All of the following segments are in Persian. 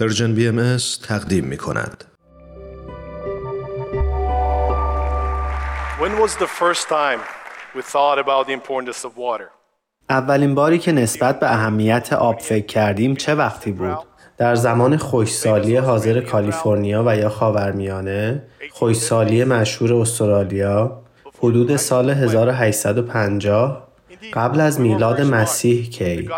Persian BM تقدیم می کند. اولین باری که نسبت به اهمیت آب فکر کردیم چه وقتی بود؟ در زمان خشکسالی حاضر کالیفرنیا و یا خاورمیانه، خشکسالی مشهور استرالیا، حدود سال 1850 قبل از میلاد مسیح کی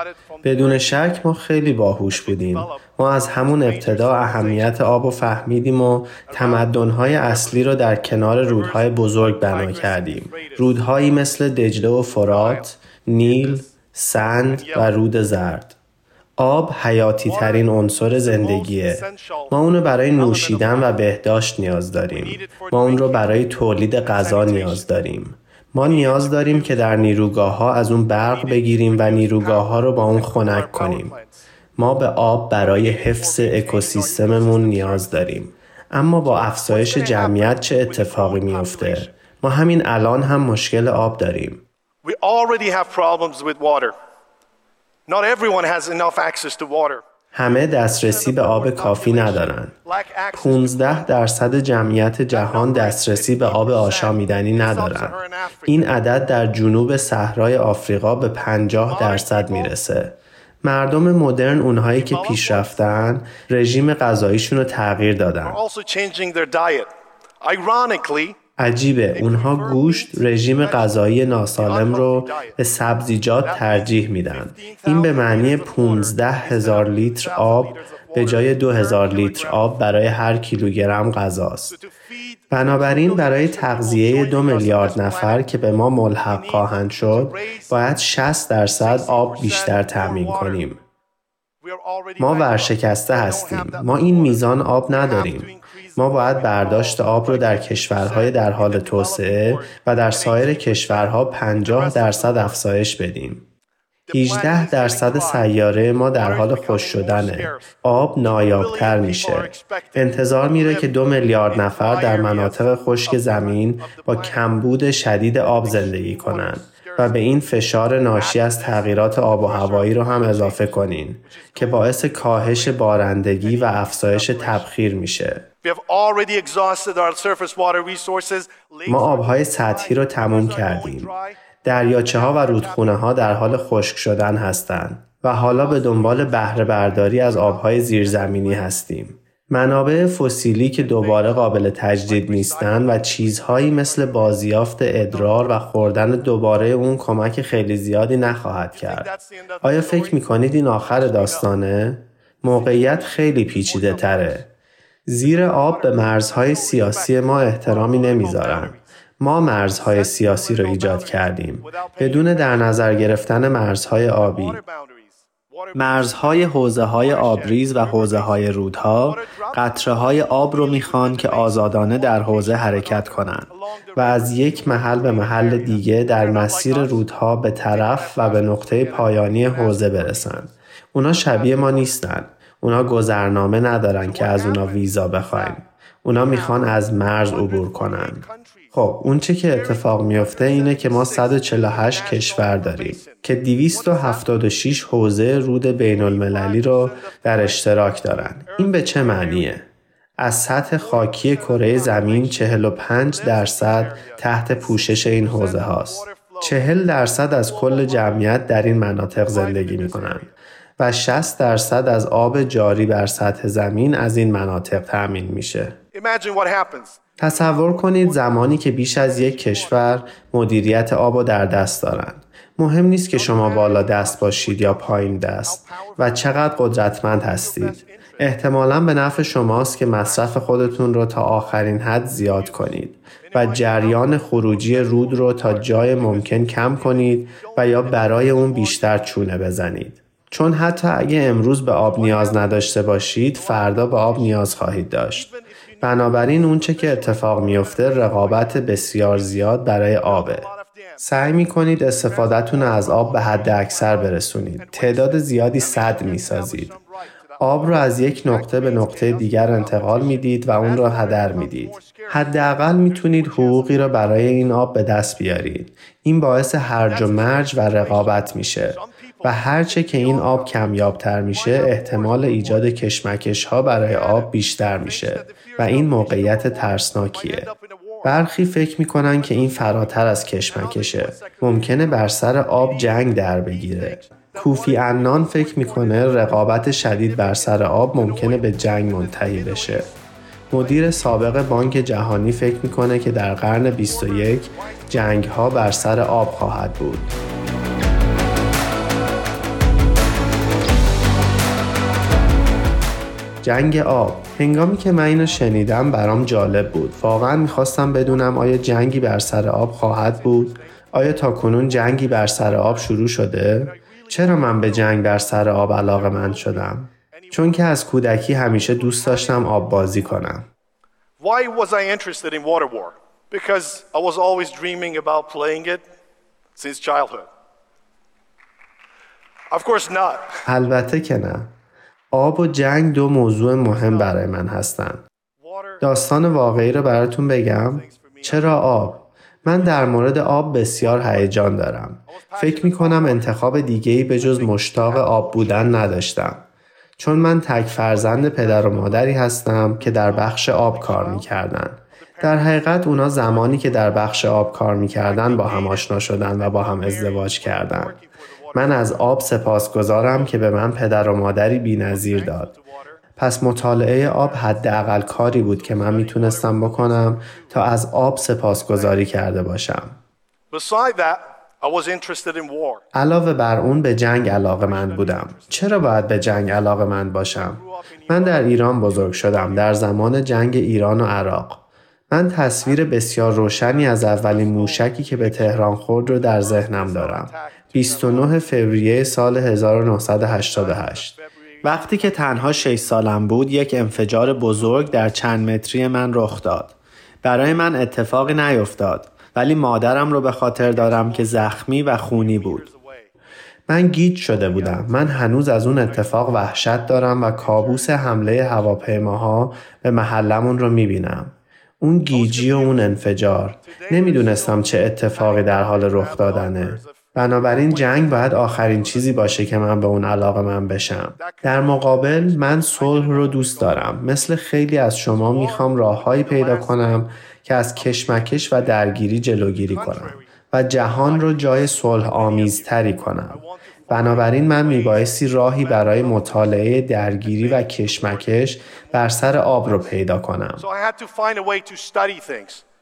بدون شک ما خیلی باهوش بودیم ما از همون ابتدا اهمیت آب و فهمیدیم و تمدنهای اصلی رو در کنار رودهای بزرگ بنا کردیم رودهایی مثل دجله و فرات نیل سند و رود زرد آب حیاتی ترین عنصر زندگیه. ما اونو برای نوشیدن و بهداشت نیاز داریم. ما اون رو برای تولید غذا نیاز داریم. ما نیاز داریم که در نیروگاه ها از اون برق بگیریم و نیروگاه ها رو با اون خنک کنیم. ما به آب برای حفظ اکوسیستممون نیاز داریم. اما با افزایش جمعیت چه اتفاقی میافته؟ ما همین الان هم مشکل آب داریم. همه دسترسی به آب کافی ندارند. 15 درصد جمعیت جهان دسترسی به آب آشامیدنی ندارند. این عدد در جنوب صحرای آفریقا به 50 درصد می‌رسه. مردم مدرن اونهایی که پیشرفتن رژیم غذاییشون رو تغییر دادن. عجیبه. اونها گوشت رژیم غذایی ناسالم رو به سبزیجات ترجیح میدن. این به معنی 15 هزار لیتر آب به جای 2000 لیتر آب برای هر کیلوگرم غذاست. بنابراین برای تغذیه دو میلیارد نفر که به ما ملحق خواهند شد باید 60 درصد آب بیشتر تأمین کنیم. ما ورشکسته هستیم. ما این میزان آب نداریم. ما باید برداشت آب رو در کشورهای در حال توسعه و در سایر کشورها 50 درصد افزایش بدیم. 18 درصد سیاره ما در حال خوش شدنه. آب نایابتر میشه. انتظار میره که دو میلیارد نفر در مناطق خشک زمین با کمبود شدید آب زندگی کنند. و به این فشار ناشی از تغییرات آب و هوایی رو هم اضافه کنین که باعث کاهش بارندگی و افزایش تبخیر میشه. ما آبهای سطحی رو تموم کردیم. دریاچه ها و رودخونه ها در حال خشک شدن هستند و حالا به دنبال بهره برداری از آبهای زیرزمینی هستیم. منابع فسیلی که دوباره قابل تجدید نیستند و چیزهایی مثل بازیافت ادرار و خوردن دوباره اون کمک خیلی زیادی نخواهد کرد. آیا فکر می‌کنید این آخر داستانه؟ موقعیت خیلی پیچیده تره. زیر آب به مرزهای سیاسی ما احترامی نمی‌ذارن. ما مرزهای سیاسی رو ایجاد کردیم بدون در نظر گرفتن مرزهای آبی. مرزهای حوزه های آبریز و حوزه های رودها قطره های آب رو می‌خوان که آزادانه در حوزه حرکت کنند و از یک محل به محل دیگه در مسیر رودها به طرف و به نقطه پایانی حوزه برسند. اونا شبیه ما نیستن. اونا گذرنامه ندارن که از اونا ویزا بخوایم. اونا می‌خوان از مرز عبور کنن. خب اون چه که اتفاق میفته اینه که ما 148 کشور داریم که 276 حوزه رود بین المللی رو در اشتراک دارن. این به چه معنیه؟ از سطح خاکی کره زمین 45 درصد تحت پوشش این حوزه هاست. 40 درصد از کل جمعیت در این مناطق زندگی می کنند و 60 درصد از آب جاری بر سطح زمین از این مناطق تأمین میشه. تصور کنید زمانی که بیش از یک کشور مدیریت آب و در دست دارند. مهم نیست که شما بالا دست باشید یا پایین دست و چقدر قدرتمند هستید. احتمالا به نفع شماست که مصرف خودتون رو تا آخرین حد زیاد کنید و جریان خروجی رود رو تا جای ممکن کم کنید و یا برای اون بیشتر چونه بزنید. چون حتی اگه امروز به آب نیاز نداشته باشید فردا به آب نیاز خواهید داشت. بنابراین اونچه که اتفاق میفته رقابت بسیار زیاد برای آبه. سعی می کنید استفادهتون از آب به حد اکثر برسونید. تعداد زیادی صد می سازید. آب رو از یک نقطه به نقطه دیگر انتقال می‌دید و اون را هدر می‌دید. حداقل می‌تونید حقوقی را برای این آب به دست بیارید. این باعث هرج و مرج و رقابت میشه. و هرچه که این آب کمیابتر میشه احتمال ایجاد کشمکش ها برای آب بیشتر میشه و این موقعیت ترسناکیه. برخی فکر می‌کنن که این فراتر از کشمکشه. ممکنه بر سر آب جنگ در بگیره. کوفی انان فکر می‌کنه رقابت شدید بر سر آب ممکنه به جنگ منتهی بشه. مدیر سابق بانک جهانی فکر می‌کنه که در قرن 21 جنگ ها بر سر آب خواهد بود. جنگ آب. هنگامی که من اینو شنیدم برام جالب بود. واقعا می‌خواستم بدونم آیا جنگی بر سر آب خواهد بود؟ آیا تا کنون جنگی بر سر آب شروع شده؟ چرا من به جنگ بر سر آب علاقه من شدم؟ چون که از کودکی همیشه دوست داشتم آب بازی کنم. Why was I interested in water war? Because I was always dreaming about playing it since childhood. Of course not. البته که نه آب و جنگ دو موضوع مهم برای من هستند. داستان واقعی رو براتون بگم. چرا آب؟ من در مورد آب بسیار هیجان دارم. فکر می کنم انتخاب دیگه ای به جز مشتاق آب بودن نداشتم. چون من تک فرزند پدر و مادری هستم که در بخش آب کار می کردن. در حقیقت اونا زمانی که در بخش آب کار می کردن با هم آشنا شدن و با هم ازدواج کردن. من از آب سپاسگزارم که به من پدر و مادری بی نظیر داد. پس مطالعه آب حداقل کاری بود که من می‌تونستم بکنم تا از آب سپاسگزاری کرده باشم. علاوه بر اون به جنگ علاقه من بودم. چرا باید به جنگ علاقه من باشم؟ من در ایران بزرگ شدم در زمان جنگ ایران و عراق. من تصویر بسیار روشنی از اولین موشکی که به تهران خورد رو در ذهنم دارم. 29 فوریه سال 1988 وقتی که تنها 6 سالم بود یک انفجار بزرگ در چند متری من رخ داد. برای من اتفاقی نیفتاد ولی مادرم رو به خاطر دارم که زخمی و خونی بود. من گیج شده بودم. من هنوز از اون اتفاق وحشت دارم و کابوس حمله هواپیماها به محلمون رو می‌بینم. اون گیجی و اون انفجار. نمی‌دونستم چه اتفاقی در حال رخ دادنه. بنابراین جنگ باید آخرین چیزی باشه که من به اون علاقه من بشم. در مقابل من صلح رو دوست دارم. مثل خیلی از شما می‌خوام راههایی پیدا کنم که از کشمکش و درگیری جلوگیری کنم و جهان رو جای صلح آمیزتری کنم. بنابراین من میبایستی راهی برای مطالعه درگیری و کشمکش بر سر آب رو پیدا کنم.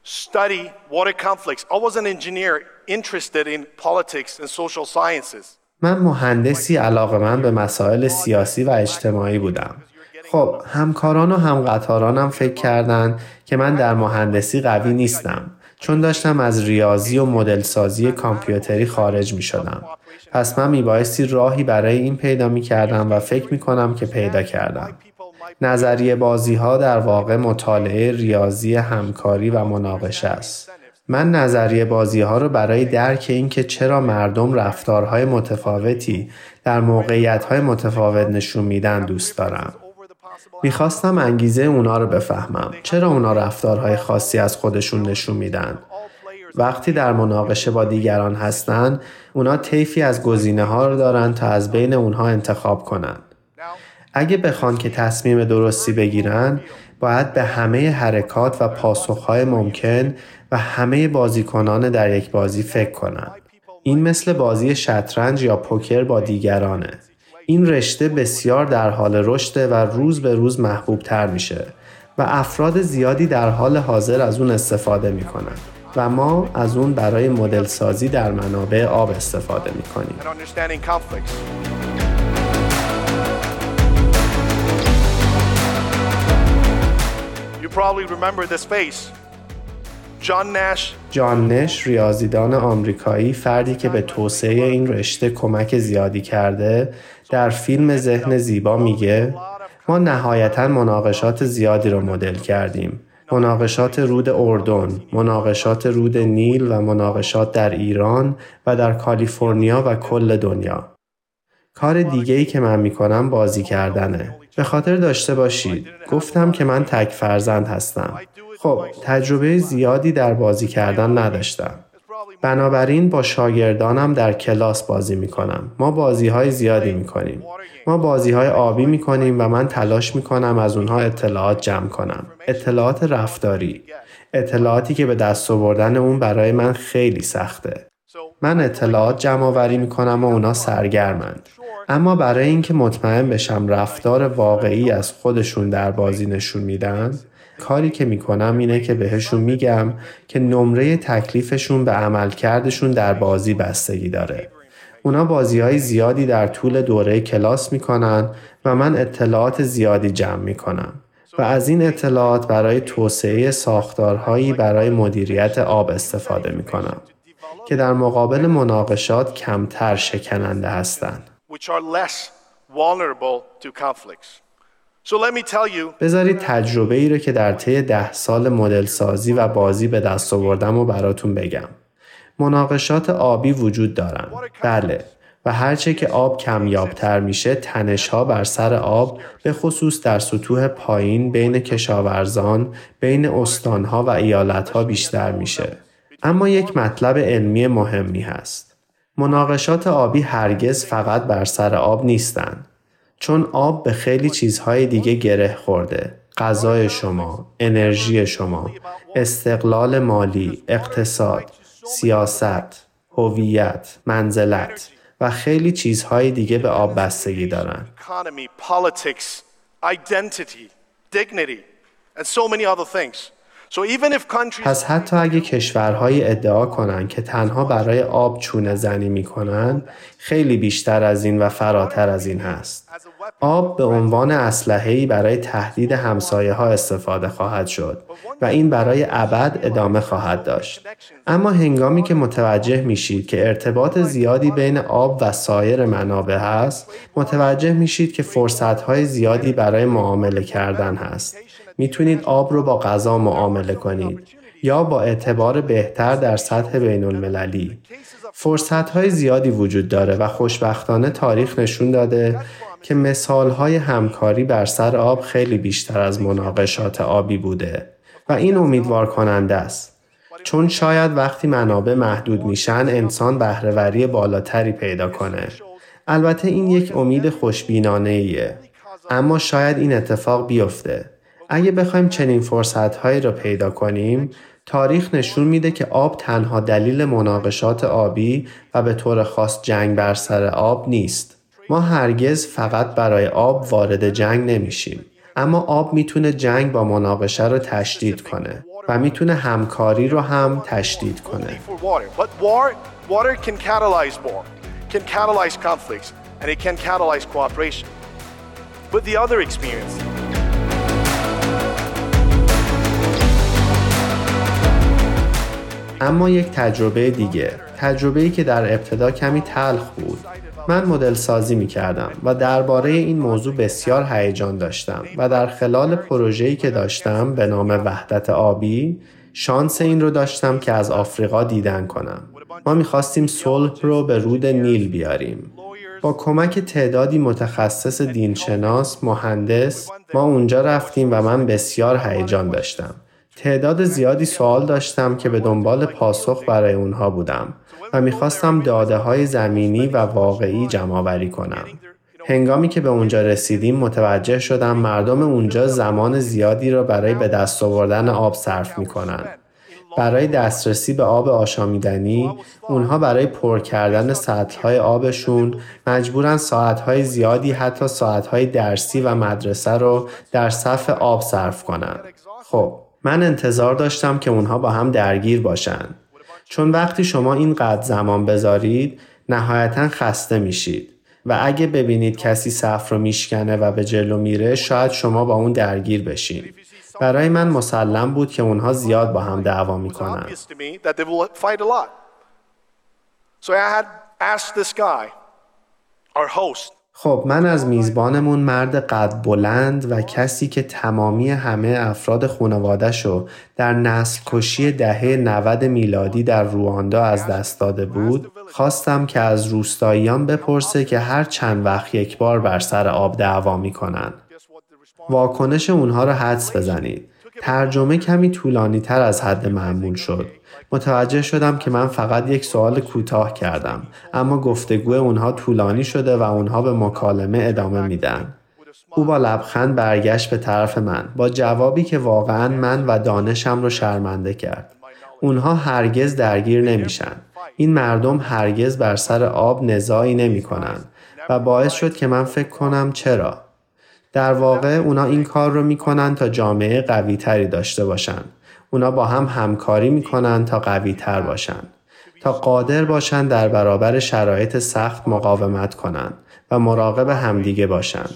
study water conflicts. I was an engineer interested in politics and social sciences. من مهندسی علاقه من به مسائل سیاسی و اجتماعی بودم. خب همکاران و همقطارانم فکر کردند که من در مهندسی قوی نیستم چون داشتم از ریاضی و مدل سازی کامپیوتری خارج می شدم. پس من میبایستی راهی برای این پیدا می کردم و فکر می کنم که پیدا کردم. نظریه بازی ها در واقع مطالعه ریاضی همکاری و مناقشه است. من نظریه بازی ها رو برای درک اینکه چرا مردم رفتارهای متفاوتی در موقعیت های متفاوت نشون میدن دوست دارم. می‌خواستم انگیزه اونا رو بفهمم. چرا اونا رفتارهای خاصی از خودشون نشون میدن؟ وقتی در مناقشه با دیگران هستند، اونا طیفی از گزینه ها رو دارن تا از بین اونها انتخاب کنند. اگه بخوان که تصمیم درستی بگیرن باید به همه حرکات و پاسخهای ممکن و همه بازیکنان در یک بازی فکر کنند. این مثل بازی شطرنج یا پوکر با دیگرانه. این رشته بسیار در حال رشد و روز به روز محبوب تر میشه و افراد زیادی در حال حاضر از اون استفاده می‌کنن و ما از اون برای مدل سازی در منابع آب استفاده می‌کنیم. جان نش ریاضیدان آمریکایی فردی که به توسعه این رشته کمک زیادی کرده در فیلم ذهن زیبا میگه ما نهایتا مناقشات زیادی رو مدل کردیم مناقشات رود اردن، مناقشات رود نیل و مناقشات در ایران و در کالیفرنیا و کل دنیا. کار دیگه ای که من می‌کنم بازی کردنه. به خاطر داشته باشید. گفتم که من تک فرزند هستم. خب تجربه زیادی در بازی کردن نداشتم. بنابراین با شاگردانم در کلاس بازی می کنم. ما بازی های زیادی می کنیم. ما بازی های آبی می کنیم و من تلاش می کنم از اونها اطلاعات جمع کنم. اطلاعات رفتاری. اطلاعاتی که به دست آوردن اون برای من خیلی سخته. من اطلاعات جمع آوری می کنم و اونا سرگرمند. اما برای اینکه مطمئن بشم رفتار واقعی از خودشون در بازی نشون میدن کاری که می‌کنم اینه که بهشون میگم که نمره تکلیفشون به عملکردشون در بازی بستگی داره. اونا بازی های زیادی در طول دوره کلاس می‌کنن و من اطلاعات زیادی جمع می‌کنم. و از این اطلاعات برای توسعه ساختارهایی برای مدیریت آب استفاده می‌کنم که در مقابل مناقشات کمتر شکننده هستند. بذارید تجربه ای رو که در طی ده سال مدل سازی و بازی به دست آوردم و براتون بگم. مناقشات آبی وجود دارن. بله. و هرچه که آب کمیابتر میشه تنش ها بر سر آب به خصوص در سطوح پایین بین کشاورزان بین استانها و ایالتها بیشتر میشه. اما یک مطلب علمی مهمی هست. مناقشات آبی هرگز فقط بر سر آب نیستند. چون آب به خیلی چیزهای دیگه گره خورده. غذای شما، انرژی شما، استقلال مالی، اقتصاد، سیاست، هویت، منزلت و خیلی چیزهای دیگه به آب بستگی دارن. پس حتی اگه کشورهای ادعا کنند که تنها برای آب چونه زنی می کنند، خیلی بیشتر از این و فراتر از این هست. آب به عنوان اسلحه‌ای برای تهدید همسایه ها استفاده خواهد شد و این برای ابد ادامه خواهد داشت. اما هنگامی که متوجه میشید که ارتباط زیادی بین آب و سایر منابع هست، متوجه میشید که فرصتهای زیادی برای معامله کردن هست. می‌تونید آب رو با غذا معامله کنید یا با اعتبار بهتر در سطح بین المللی. فرصت های زیادی وجود داره و خوشبختانه تاریخ نشون داده که مثال های همکاری بر سر آب خیلی بیشتر از مناقشات آبی بوده و این امیدوار کننده است. چون شاید وقتی منابع محدود میشن انسان بهرهوری بالاتری پیدا کنه. البته این یک امید خوشبینانه ایه. اما شاید این اتفاق بیفته. اگه بخوایم چنین فرصتهایی را پیدا کنیم تاریخ نشون میده که آب تنها دلیل مناقشات آبی و به طور خاص جنگ بر سر آب نیست. ما هرگز فقط برای آب وارد جنگ نمیشیم. اما آب می‌تونه جنگ با مناقشه رو تشدید کنه و می‌تونه همکاری رو هم تشدید کنه. اما یک تجربه دیگه تجربه ای که در ابتدا کمی تلخ بود. من مدل سازی می کردم و درباره این موضوع بسیار هیجان داشتم و در خلال پروژه‌ای که داشتم به نام وحدت آبی شانس این رو داشتم که از آفریقا دیدن کنم. ما می‌خواستیم صلح رو به رود نیل بیاریم. با کمک تعدادی متخصص دینشناس مهندس ما اونجا رفتیم و من بسیار هیجان داشتم. تعداد زیادی سوال داشتم که به دنبال پاسخ برای اونها بودم و می‌خواستم داده های زمینی و واقعی جمع آوری کنم. هنگامی که به اونجا رسیدیم متوجه شدم مردم اونجا زمان زیادی را برای به دست آوردن آب صرف می‌کنن. برای دسترسی به آب آشامیدنی اونها برای پر کردن سطح آبشون مجبورن ساعتهای زیادی حتی ساعتهای درسی و مدرسه رو در صف آب صرف کنن. خب من انتظار داشتم که اونها با هم درگیر باشن. چون وقتی شما اینقدر زمان بذارید نهایتا خسته میشید و اگه ببینید کسی صف رو میشکنه و به جلو میره شاید شما با اون درگیر بشین. برای من مسلم بود که اونها زیاد با هم دعوا می‌کنن. So I had asked this guy, our host, خب من از میزبانمون مرد قد بلند و کسی که تمامی همه افراد خانوادهشو در نسل کشی دهه 90 میلادی در رواندا از دست داده بود خواستم که از روستاییان بپرسه که هر چند وقت یک بار بر سر آب دعوا می‌کنن واکنش اونها را حدس بزنید. ترجمه کمی طولانی تر از حد معمول شد. متوجه شدم که من فقط یک سوال کوتاه کردم اما گفتگو اونها طولانی شده و اونها به مکالمه ادامه میدن. او با لبخند برگشت به طرف من با جوابی که واقعا من و دانشم رو شرمنده کرد. اونها هرگز درگیر نمیشن. این مردم هرگز بر سر آب نزاعی نمی کنن و باعث شد که من فکر کنم چرا. در واقع اونا این کار رو می‌کنن تا جامعه قوی تری داشته باشن. اونا با هم همکاری می‌کنن تا قوی تر باشن. تا قادر باشن در برابر شرایط سخت مقاومت کنن و مراقب همدیگه باشن.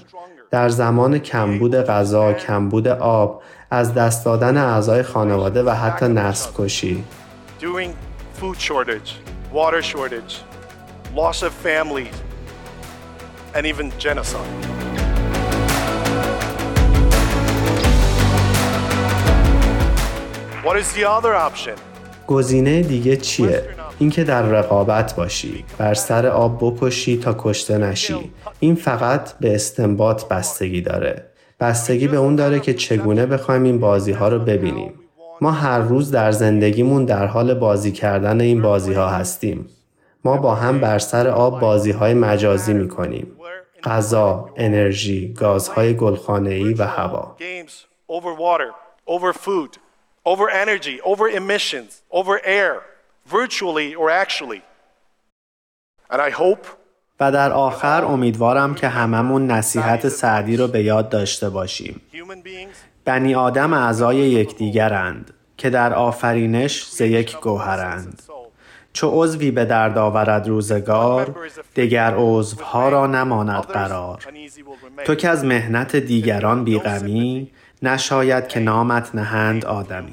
در زمان کمبود غذا، کمبود آب، از دست دادن اعضای خانواده و حتی نسل کشی. water shortage, loss of families, and even genocide. گزینه دیگه چیه؟ اینکه در رقابت باشی بر سر آب بکشی تا کشته نشی این فقط به استنباط بستگی داره بستگی به اون داره که چگونه بخوایم این بازی ها رو ببینیم ما هر روز در زندگیمون در حال بازی کردن این بازی ها هستیم. ما با هم بر سر آب بازی های مجازی می کنیم. غذا، انرژی، گازهای گلخانه‌ای و هوا. و در آخر امیدوارم که هممون نصیحت سعدی رو به یاد داشته باشیم. بنی آدم اعضای یکدیگرند که در آفرینش ز یک گوهرند. چو عضوی به درد آورد روزگار دگر عضوها را نماند قرار. تو که از مهنت دیگران بیغمی نشاید که نامت نهند آدمی.